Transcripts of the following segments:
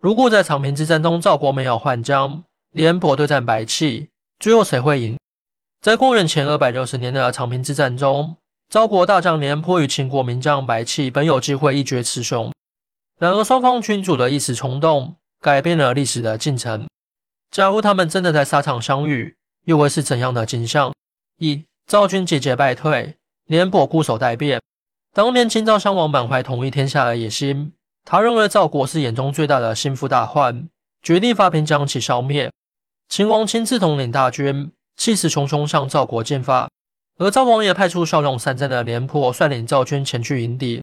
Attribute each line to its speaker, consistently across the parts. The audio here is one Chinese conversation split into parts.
Speaker 1: 如果在长平之战中赵国没有换将，廉颇对战白起，最后谁会赢？在公元前二百六十年的长平之战中，赵国大将廉颇与秦国名将白起本有机会一决雌雄，然而双方君主的一时冲动改变了历史的进程。假如他们真的在沙场相遇，又会是怎样的景象？一赵军节节败退，廉颇固守待变。当年秦昭襄王满怀统一天下的野心，他认为赵国是眼中最大的心腹大患，决定发兵将其消灭。秦王亲自统领大军，气势汹汹向赵国进发。而赵王也派出骁勇善战的廉颇率领赵军前去迎敌。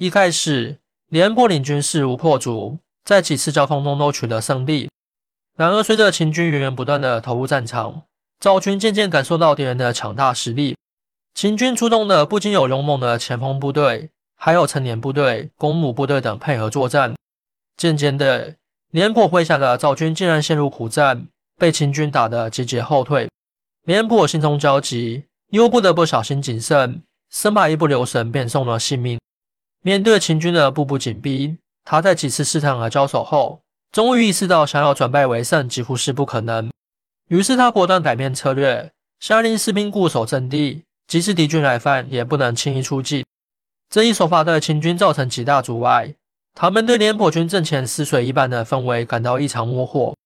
Speaker 1: 一开始，廉颇领军势如破竹，在几次交锋中都取得胜利。然而，随着秦军源源不断的投入战场，赵军渐渐感受到敌人的强大实力。秦军出动的不仅有勇猛的前锋部队，还有成年部队、公母部队等配合作战。渐渐的，廉颇麾下的赵军竟然陷入苦战，被秦军打得节节后退。廉颇心中焦急，又不得不小心谨慎，生怕一不留神便送了性命。面对秦军的步步紧逼，他在几次试探和交手后，终于意识到想要转败为胜几乎是不可能。于是他果断改变策略，下令士兵固守阵地。即使敌军来犯，也不能轻易出击。这一手法对秦军造成极大阻碍，他们对廉颇军阵前死水一般的氛围感到异常窝火。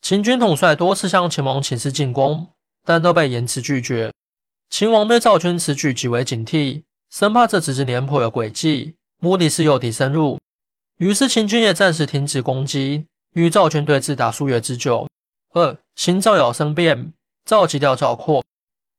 Speaker 1: 秦军统帅多次向秦王请示进攻，但都被严词拒绝。秦王对赵军此举极为警惕，生怕这只是廉颇的诡计，目的是诱敌深入。于是秦军也暂时停止攻击，与赵军对峙达数月之久。二，秦赵有生变，赵急调赵括。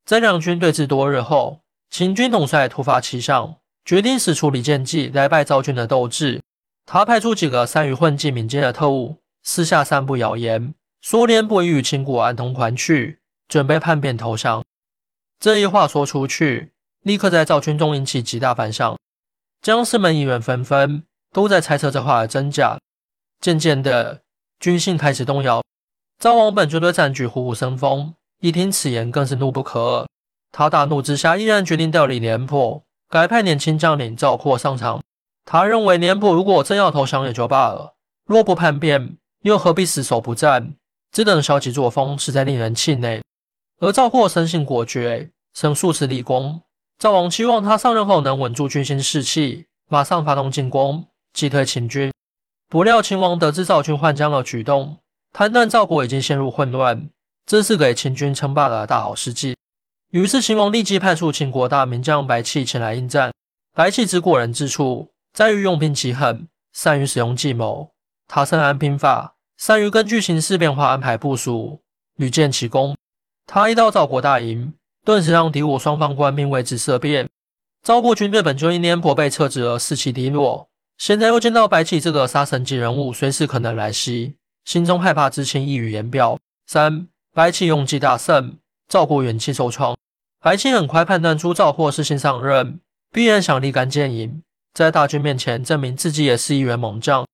Speaker 1: 在两军对峙多日后，秦军统帅突发奇想，决定使出离间计来败赵军的斗志。他派出几个善于混迹民间的特务，私下散布谣言，说廉颇与秦国暗通款曲，准备叛变投降。这一话说出去，立刻在赵军中引起极大反响，将士们议论纷纷，都在猜测这话的真假。渐渐的，军心开始动摇，赵王本就对战局虎虎生风。一听此言，更是怒不可遏。他大怒之下，毅然决定调离廉颇，改派年轻将领赵括上场。他认为廉颇如果真要投降也就罢了，若不叛变，又何必死守不战？这等消极作风实在令人气馁。而赵括生性果决，曾数次立功。赵王期望他上任后能稳住军心士气，马上发动进攻，击退秦军。不料秦王得知赵军换将的举动，判断赵国已经陷入混乱。这是给秦军称霸的大好时机。于是秦王立即派出秦国大名将白起前来应战。白起之过人之处，在于用兵极狠，善于使用计谋。他深谙兵法，善于根据形势变化安排部署，屡建奇功。他一到赵国大营，顿时让敌我双方官兵为之色变。赵国军队本就因廉颇被撤职而士气低落，现在又见到白起这个杀神级人物随时可能来袭，心中害怕之情溢于言表。三。白起用计大胜，赵国元气受创。白起很快判断出赵括是新上任，必然想立竿见影，在大军面前证明自己也是一员猛将。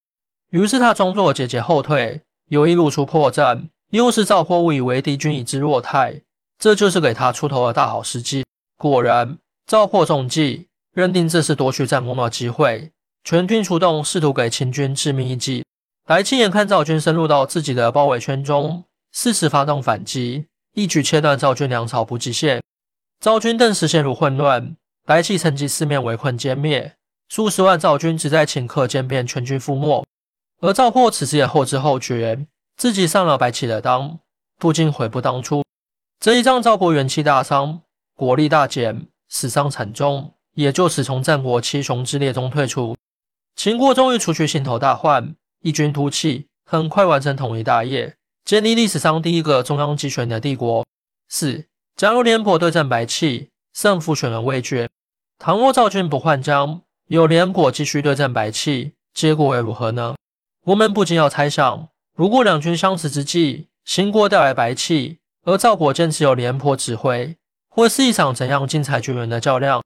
Speaker 1: 于是他装作节节后退，有意露出破绽，又是赵括误以为敌军已知弱态，这就是给他出头的大好时机。果然，赵括中计，认定这是夺取战功的机会，全军出动，试图给秦军致命一击。白起眼看赵军深入到自己的包围圈中。适时发动反击，一举切断赵军粮草补给线，赵军顿时陷入混乱。白起趁机四面围困歼灭，数十万赵军只在顷刻间便全军覆没。而赵括此时也后知后觉，自己上了白起的当，不禁悔不当初。这一仗，赵国元气大伤，国力大减，死伤惨重，也就此从战国七雄之列中退出。秦国终于除去心头大患，异军突起，很快完成统一大业。建立历史上第一个中央集权的帝国。四，假如廉颇对战白起，胜负悬而未决。倘若赵军不换将，由廉颇继续对战白起，结果会如何呢？我们不禁要猜想：如果两军相持之际，秦国调来白起，而赵国坚持由廉颇指挥，会是一场怎样精彩绝伦的较量？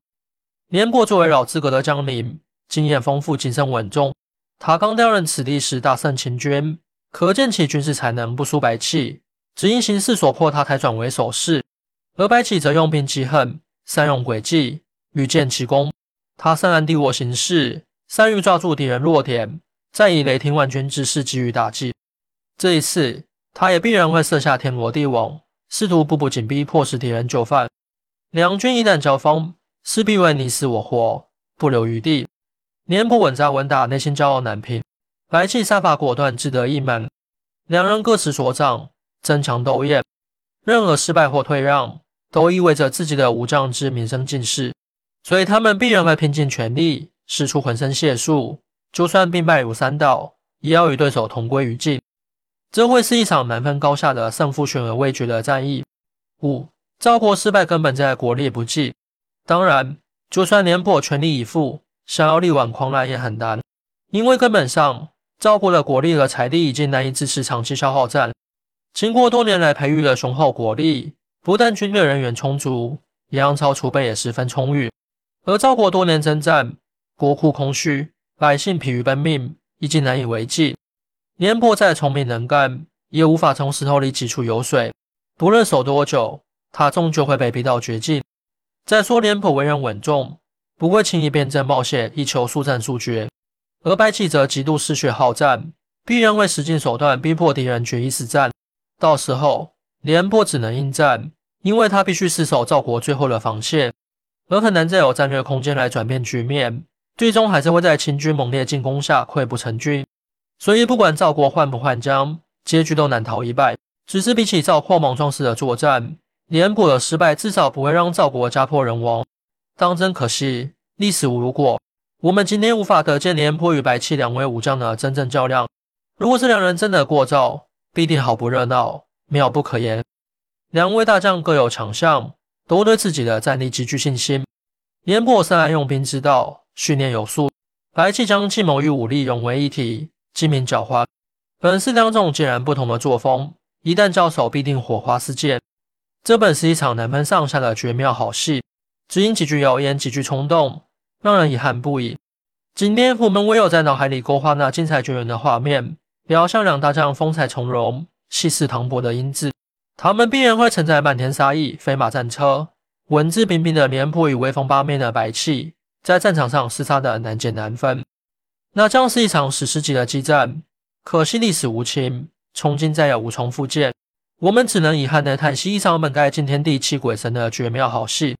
Speaker 1: 廉颇作为老资格的将领，经验丰富，谨慎稳重。他刚调任此地时，大胜秦军。可见其军事才能不输白起，只因形势所迫，他才转为守势。而白起则用兵极狠，善用诡计，屡建奇功。他善谙敌我形势，善于抓住敌人弱点，再以雷霆万钧之势给予打击。这一次，他也必然会设下天罗地网，试图步步紧逼，迫使敌人就范。两军一旦交锋，势必会你死我活，不留余地。廉颇稳扎稳打，内心骄傲难平；白起杀伐果断，志得意满。两人各持所长，争强斗艳。任何失败或退让，都意味着自己的武将之名声尽失。所以他们必然会拼尽全力，使出浑身解数，就算兵败如山倒，也要与对手同归于尽。这会是一场难分高下的胜负悬而未决的战役。五，赵国失败根本在国力不济。当然，就算廉颇全力以赴，想要力挽狂澜也很难，因为根本上赵国的国力和财力已经难以支持长期消耗战。经过多年来培育的雄厚国力，不但军队人员充足，粮草储备也十分充裕。而赵国多年征战，国库空虚，百姓疲于奔命，已经难以为继。廉颇再聪明能干，也无法从石头里挤出油水。不论守多久，他终究会被逼到绝境。再说，廉颇为人稳重，不会轻易变阵冒险，以求速战速决；而白起则极度嗜血好战，必然会使尽手段逼迫敌人决一死战。到时候，廉颇只能应战，因为他必须死守赵国最后的防线。而很难再有战略空间来转变局面，最终还是会在秦军猛烈进攻下溃不成军。所以，不管赵国换不换将，结局都难逃一败。只是比起赵括莽撞式的作战，廉颇的失败至少不会让赵国家破人亡。当真可惜，历史无如果。我们今天无法得见廉颇与白起两位武将的真正较量。如果这两人真的过招，必定好不热闹，妙不可言。两位大将各有强项。都对自己的战力极具信心。廉颇深谙用兵之道，训练有素；白起将计谋与武力融为一体，精明狡猾。本是两种截然不同的作风，一旦交手，必定火花四溅。这本是一场难分上下的绝妙好戏，只因几句谣言，几句冲动，让人遗憾不已。今天我们唯有在脑海里勾画那精彩绝伦的画面，表象两大将风采从容、气势磅礴的英姿。他们必然会承载漫天杀意，飞马战车，文质彬彬的廉颇与威风八面的白起，在战场上厮杀的难解难分。那将是一场史诗级的激战。可惜历史无情，从今再也无从复见。我们只能遗憾地叹息一场本该惊天地泣鬼神的绝妙好戏。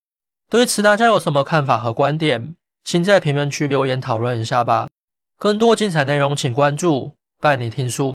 Speaker 1: 对此，大家有什么看法和观点？请在评论区留言讨论一下吧。更多精彩内容，请关注带你听书。